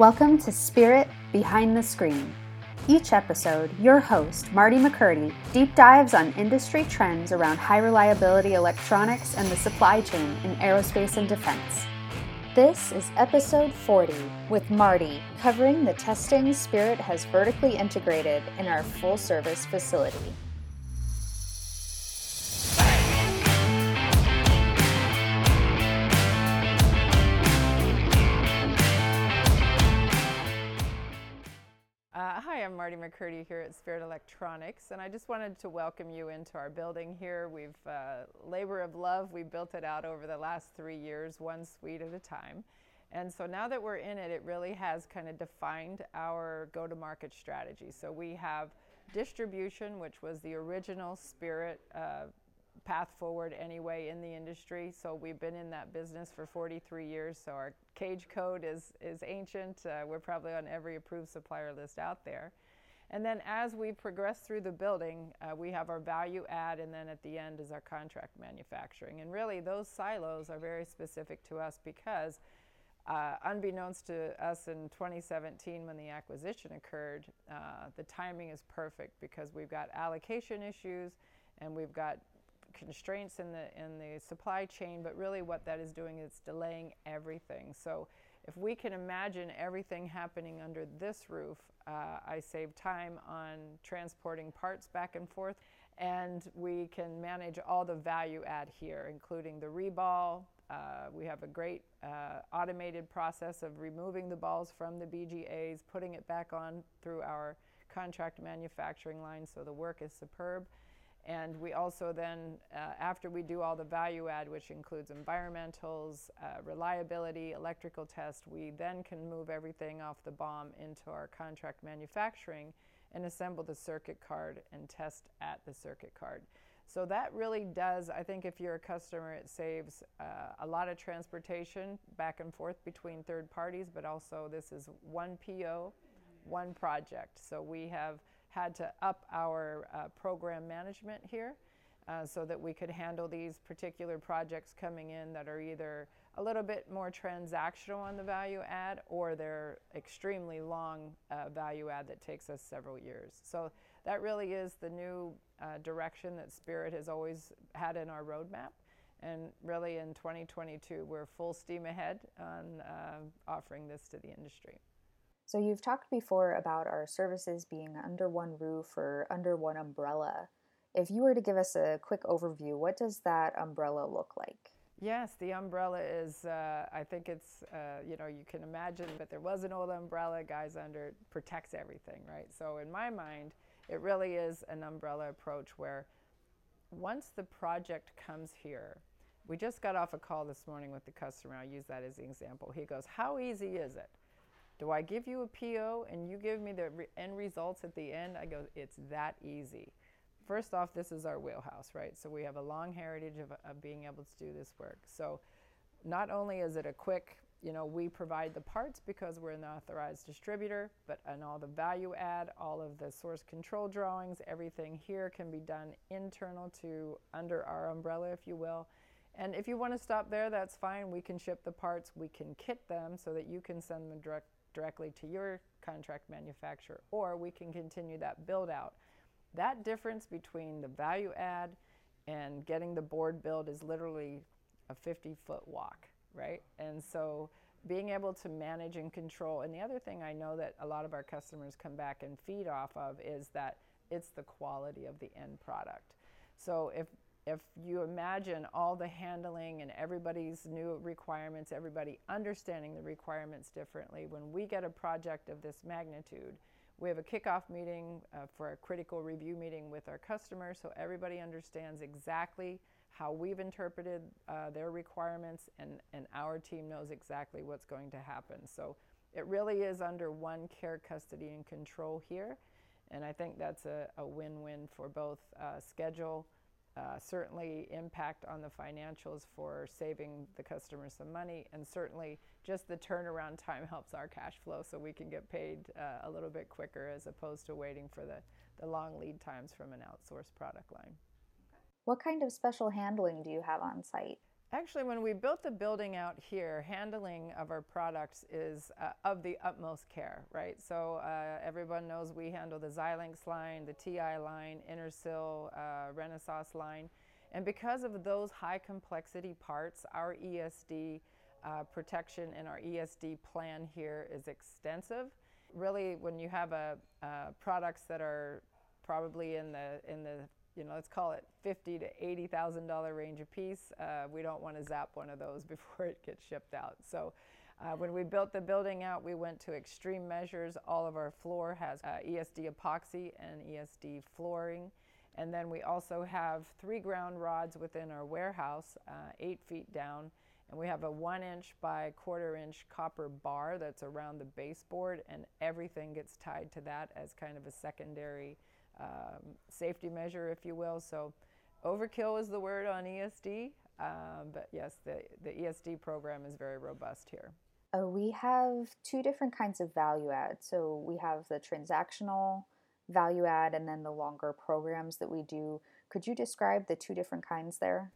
Welcome to Spirit Behind the Screen. Each episode, your host, Marty McCurdy, deep dives on industry trends around high reliability electronics and the supply chain in aerospace and defense. This is episode 40 with Marty, covering the testing Spirit has vertically integrated in our full service facility. I'm Marty McCurdy here at Spirit Electronics, and I just wanted to welcome you into our building here. We've uh, labor of love. We built it out over the last three years, one suite at a time. And so now that we're in it, it really has kind of defined our go to market strategy. So we have distribution, which was the original Spirit uh, path forward anyway in the industry. So we've been in that business for 43 years. So our cage code is, is ancient. Uh, we're probably on every approved supplier list out there. And then as we progress through the building, uh, we have our value add, and then at the end is our contract manufacturing. And really, those silos are very specific to us because, uh, unbeknownst to us in 2017 when the acquisition occurred, uh, the timing is perfect because we've got allocation issues and we've got constraints in the in the supply chain, but really what that is doing is delaying everything. So if we can imagine everything happening under this roof, uh, I save time on transporting parts back and forth, and we can manage all the value add here, including the reball. Uh, we have a great uh, automated process of removing the balls from the BGAs, putting it back on through our contract manufacturing line, so the work is superb. And we also then, uh, after we do all the value add, which includes environmentals, uh, reliability, electrical test, we then can move everything off the BOM into our contract manufacturing and assemble the circuit card and test at the circuit card. So that really does, I think if you're a customer, it saves uh, a lot of transportation back and forth between third parties, but also this is one PO, one project. So we have had to up our uh, program management here uh, so that we could handle these particular projects coming in that are either a little bit more transactional on the value add or they're extremely long uh, value add that takes us several years. So that really is the new uh, direction that Spirit has always had in our roadmap. And really in 2022, we're full steam ahead on uh, offering this to the industry. So, you've talked before about our services being under one roof or under one umbrella. If you were to give us a quick overview, what does that umbrella look like? Yes, the umbrella is, uh, I think it's, uh, you know, you can imagine that there was an old umbrella, guys under, protects everything, right? So, in my mind, it really is an umbrella approach where once the project comes here, we just got off a call this morning with the customer. I'll use that as an example. He goes, How easy is it? Do I give you a PO and you give me the re- end results at the end? I go, it's that easy. First off, this is our wheelhouse, right? So we have a long heritage of, of being able to do this work. So not only is it a quick, you know, we provide the parts because we're an authorized distributor, but and all the value add, all of the source control drawings, everything here can be done internal to under our umbrella, if you will. And if you want to stop there, that's fine. We can ship the parts, we can kit them so that you can send them direct directly to your contract manufacturer, or we can continue that build out. That difference between the value add and getting the board build is literally a 50 foot walk, right? And so being able to manage and control. And the other thing I know that a lot of our customers come back and feed off of is that it's the quality of the end product. So if if you imagine all the handling and everybody's new requirements, everybody understanding the requirements differently, when we get a project of this magnitude, we have a kickoff meeting uh, for a critical review meeting with our customers so everybody understands exactly how we've interpreted uh, their requirements and, and our team knows exactly what's going to happen. So it really is under one care, custody, and control here. And I think that's a, a win win for both uh, schedule uh, certainly impact on the financials for saving the customer some money, and certainly just the turnaround time helps our cash flow so we can get paid uh, a little bit quicker as opposed to waiting for the, the long lead times from an outsourced product line. What kind of special handling do you have on site? Actually, when we built the building out here, handling of our products is uh, of the utmost care, right? So uh, everyone knows we handle the Xilinx line, the TI line, Intersil, uh, Renesas line. And because of those high complexity parts, our ESD uh, protection and our ESD plan here is extensive. Really, when you have a, uh, products that are probably in the, in the you know, let's call it fifty to eighty thousand dollar range a piece. Uh, we don't want to zap one of those before it gets shipped out. So, uh, when we built the building out, we went to extreme measures. All of our floor has uh, ESD epoxy and ESD flooring, and then we also have three ground rods within our warehouse, uh, eight feet down. And we have a one inch by quarter inch copper bar that's around the baseboard, and everything gets tied to that as kind of a secondary um, safety measure, if you will. So, overkill is the word on ESD, um, but yes, the, the ESD program is very robust here. Uh, we have two different kinds of value add. So, we have the transactional value add and then the longer programs that we do. Could you describe the two different kinds there?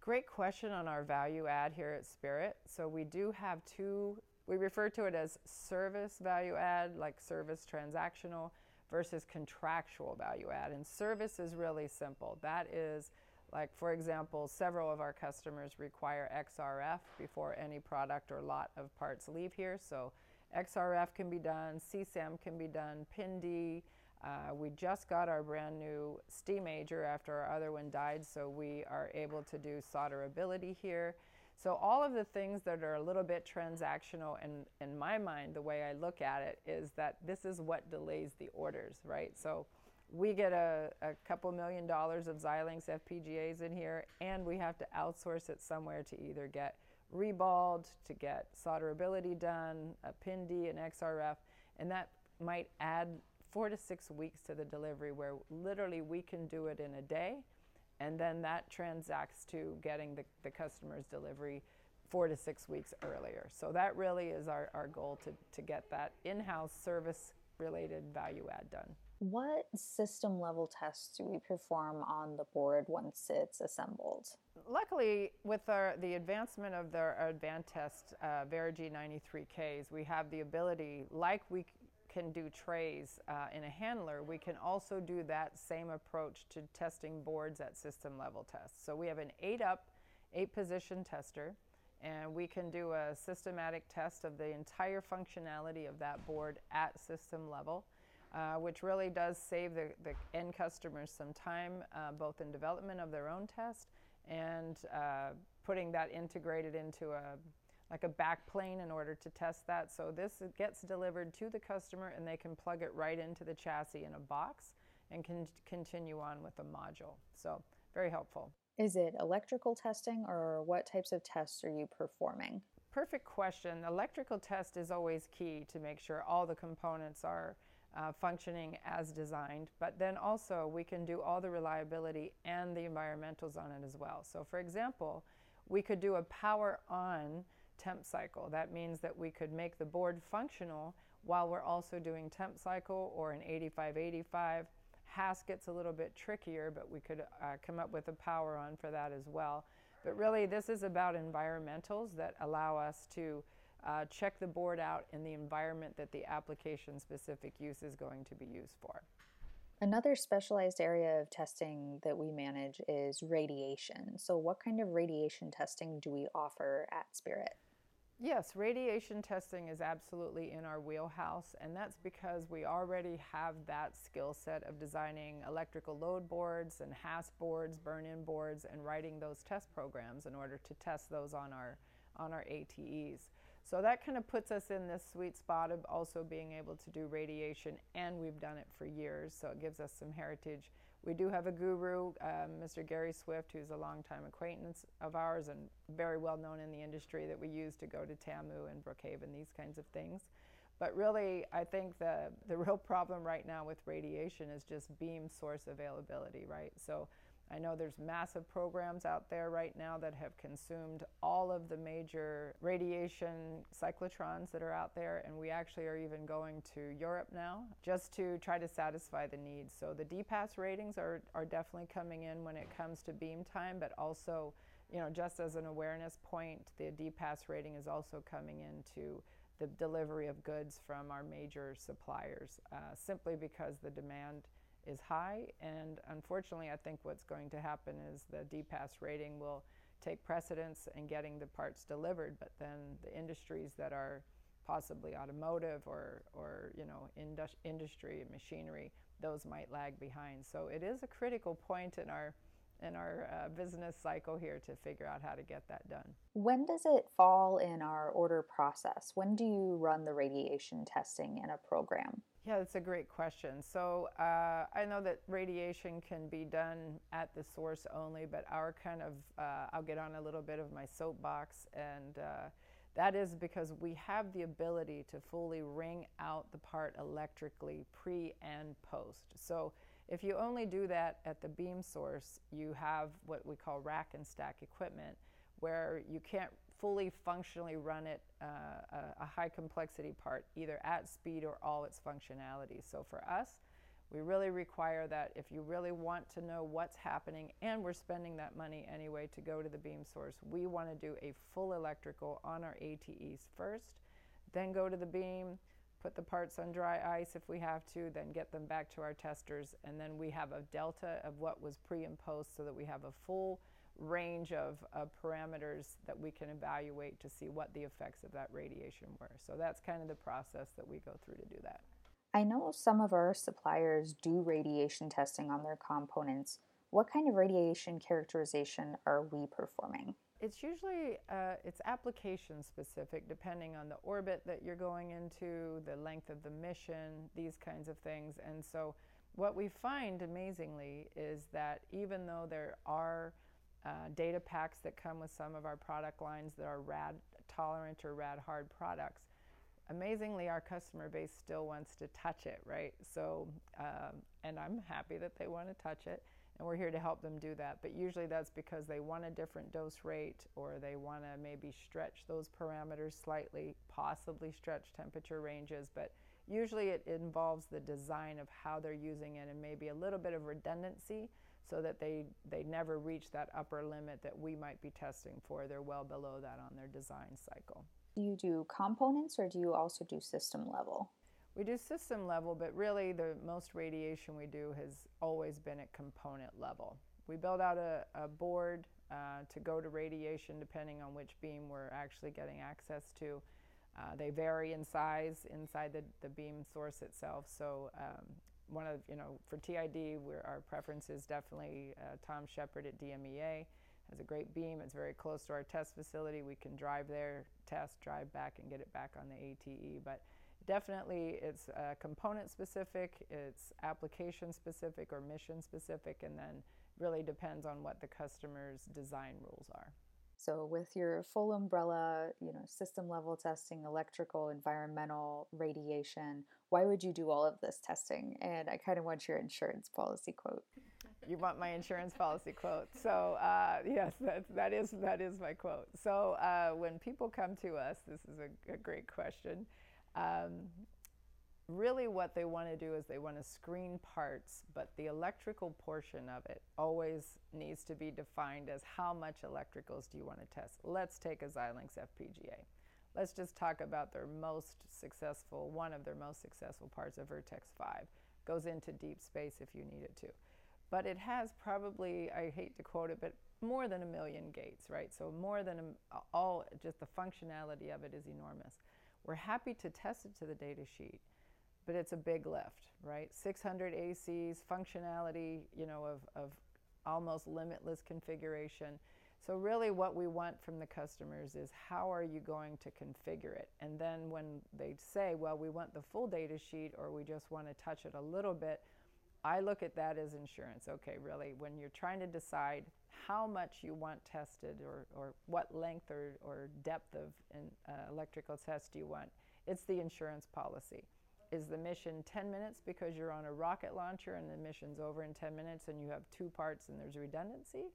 Great question on our value add here at Spirit. So, we do have two, we refer to it as service value add, like service transactional versus contractual value add. And service is really simple. That is, like, for example, several of our customers require XRF before any product or lot of parts leave here. So, XRF can be done, CSAM can be done, PIN-D. Uh, we just got our brand new STIMAJOR after our other one died, so we are able to do solderability here. So all of the things that are a little bit transactional, and in my mind, the way I look at it is that this is what delays the orders, right? So we get a, a couple million dollars of Xilinx FPGAs in here, and we have to outsource it somewhere to either get reballed, to get solderability done, a PIN-D, an XRF, and that might add four to six weeks to the delivery where literally we can do it in a day and then that transacts to getting the, the customer's delivery four to six weeks earlier. So that really is our, our goal to, to get that in-house service related value add done. What system level tests do we perform on the board once it's assembled? Luckily, with our, the advancement of the Advantest uh, Verigy 93Ks, we have the ability, like we can do trays uh, in a handler, we can also do that same approach to testing boards at system level tests. So we have an eight up, eight position tester, and we can do a systematic test of the entire functionality of that board at system level. Uh, which really does save the, the end customers some time, uh, both in development of their own test and uh, putting that integrated into a like a back plane in order to test that. So this gets delivered to the customer and they can plug it right into the chassis in a box and can continue on with the module. So very helpful. Is it electrical testing or what types of tests are you performing? Perfect question. Electrical test is always key to make sure all the components are uh, functioning as designed, but then also we can do all the reliability and the environmentals on it as well. So, for example, we could do a power on temp cycle. That means that we could make the board functional while we're also doing temp cycle or an 8585. HASS gets a little bit trickier, but we could uh, come up with a power on for that as well. But really, this is about environmentals that allow us to uh, check the board out in the environment that the application specific use is going to be used for. Another specialized area of testing that we manage is radiation. So, what kind of radiation testing do we offer at Spirit? Yes, radiation testing is absolutely in our wheelhouse, and that's because we already have that skill set of designing electrical load boards and HASS boards, burn in boards, and writing those test programs in order to test those on our, on our ATEs. So that kind of puts us in this sweet spot of also being able to do radiation, and we've done it for years, so it gives us some heritage. We do have a guru, um, Mr. Gary Swift, who's a longtime acquaintance of ours and very well known in the industry that we use to go to TAMU and Brookhaven, these kinds of things. But really, I think the, the real problem right now with radiation is just beam source availability, right? So I know there's massive programs out there right now that have consumed all of the major radiation cyclotrons that are out there, and we actually are even going to Europe now just to try to satisfy the needs. So the DPAS ratings are, are definitely coming in when it comes to beam time, but also you know, just as an awareness point, the DPAS rating is also coming into the delivery of goods from our major suppliers, uh, simply because the demand is high. And unfortunately, I think what's going to happen is the DPAS rating will take precedence in getting the parts delivered, but then the industries that are possibly automotive or, or you know, indus- industry and machinery, those might lag behind. So it is a critical point in our in our uh, business cycle here to figure out how to get that done. When does it fall in our order process? When do you run the radiation testing in a program? Yeah, that's a great question. So uh, I know that radiation can be done at the source only, but our kind of, uh, I'll get on a little bit of my soapbox, and uh, that is because we have the ability to fully wring out the part electrically pre and post. So if you only do that at the beam source, you have what we call rack and stack equipment, where you can't fully functionally run it, uh, a, a, high complexity part, either at speed or all its functionality. So for us, we really require that if you really want to know what's happening and we're spending that money anyway to go to the beam source, we want to do a full electrical on our ATEs first, then go to the beam, put the parts on dry ice if we have to, then get them back to our testers, and then we have a delta of what was pre and post so that we have a full range of, of, parameters that we can evaluate to see what the effects of that radiation were. So that's kind of the process that we go through to do that. I know some of our suppliers do radiation testing on their components. What kind of radiation characterization are we performing? It's usually uh, it's application specific, depending on the orbit that you're going into, the length of the mission, these kinds of things. And so, what we find amazingly is that even though there are uh, data packs that come with some of our product lines that are rad tolerant or rad hard products. Amazingly, our customer base still wants to touch it, right? So, um, and I'm happy that they want to touch it, and we're here to help them do that. But usually that's because they want a different dose rate or they want to maybe stretch those parameters slightly, possibly stretch temperature ranges. But usually it involves the design of how they're using it and maybe a little bit of redundancy so that they, they never reach that upper limit that we might be testing for. They're well below that on their design cycle. Do you do components or do you also do system level? We do system level, but really the most radiation we do has always been at component level. We build out a, a board uh, to go to radiation depending on which beam we're actually getting access to. Uh, they vary in size inside the, the beam source itself, so um, one of you know for TID, our preference is definitely uh, Tom Shepard at DMEA. Has a great beam. It's very close to our test facility. We can drive there, test, drive back, and get it back on the ATE. But definitely, it's uh, component specific, it's application specific or mission specific, and then really depends on what the customer's design rules are. So with your full umbrella, you know, system level testing, electrical, environmental, radiation, why would you do all of this testing? And I kind of want your insurance policy quote. You want my insurance policy quote. So uh, yes, that's, that is that is my quote. So uh, when people come to us, this is a, a great question. Um, really what they want to do is they want to screen parts, but the electrical portion of it always needs to be defined as how much electricals do you want to test. Let's take a Xilinx FPGA. Let's just talk about their most successful, one of their most successful parts, of Virtex 5. Goes into deep space if you need it to. But it has probably, I hate to quote it, but more than a million gates, right? So more than a, all, just the functionality of it is enormous. We're happy to test it to the data sheet but it's a big lift, right? 600 ACs, functionality, you know, of, of almost limitless configuration. So really what we want from the customers is how are you going to configure it? And then when they say, well, we want the full data sheet or we just want to touch it a little bit, I look at that as insurance. Okay, really, when you're trying to decide how much you want tested or, or what length or, or depth of an uh, electrical test do you want, it's the insurance policy. Is the mission 10 minutes because you're on a rocket launcher and the mission's over in 10 minutes and you have two parts and there's redundancy?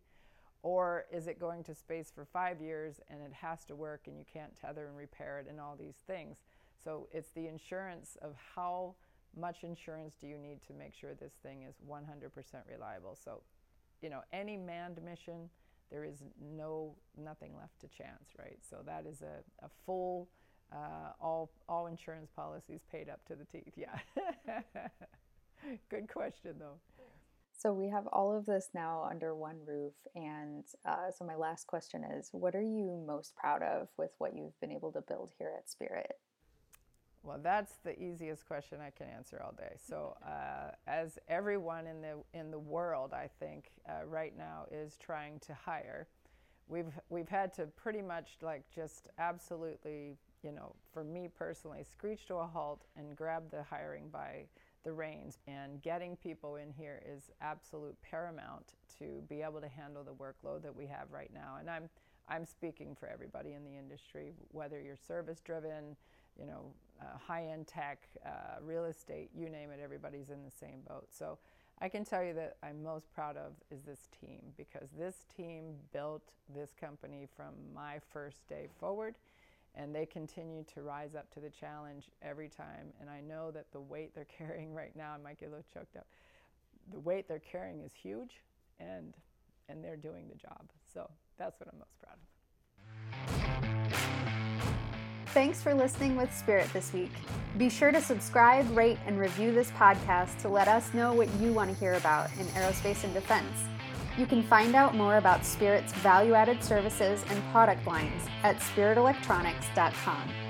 Or is it going to space for five years and it has to work and you can't tether and repair it and all these things? So it's the insurance of how much insurance do you need to make sure this thing is 100% reliable. So, you know, any manned mission, there is no nothing left to chance, right? So that is a, a full uh, all all insurance policies paid up to the teeth. Yeah. Good question though. So we have all of this now under one roof, and uh, so my last question is: What are you most proud of with what you've been able to build here at Spirit? Well, that's the easiest question I can answer all day. So, uh, as everyone in the in the world, I think uh, right now is trying to hire, we've we've had to pretty much like just absolutely, you know, for me personally, screech to a halt and grab the hiring by the reins. And getting people in here is absolute paramount to be able to handle the workload that we have right now. And I'm I'm speaking for everybody in the industry, whether you're service driven you know, uh, high-end tech, uh, real estate, you name it, everybody's in the same boat. So I can tell you that I'm most proud of is this team because this team built this company from my first day forward and they continue to rise up to the challenge every time. And I know that the weight they're carrying right now, I might get a little choked up, the weight they're carrying is huge and, and they're doing the job. So that's what I'm most proud of. Thanks for listening with Spirit this week. Be sure to subscribe, rate, and review this podcast to let us know what you want to hear about in aerospace and defense. You can find out more about Spirit's value added services and product lines at spiritelectronics.com.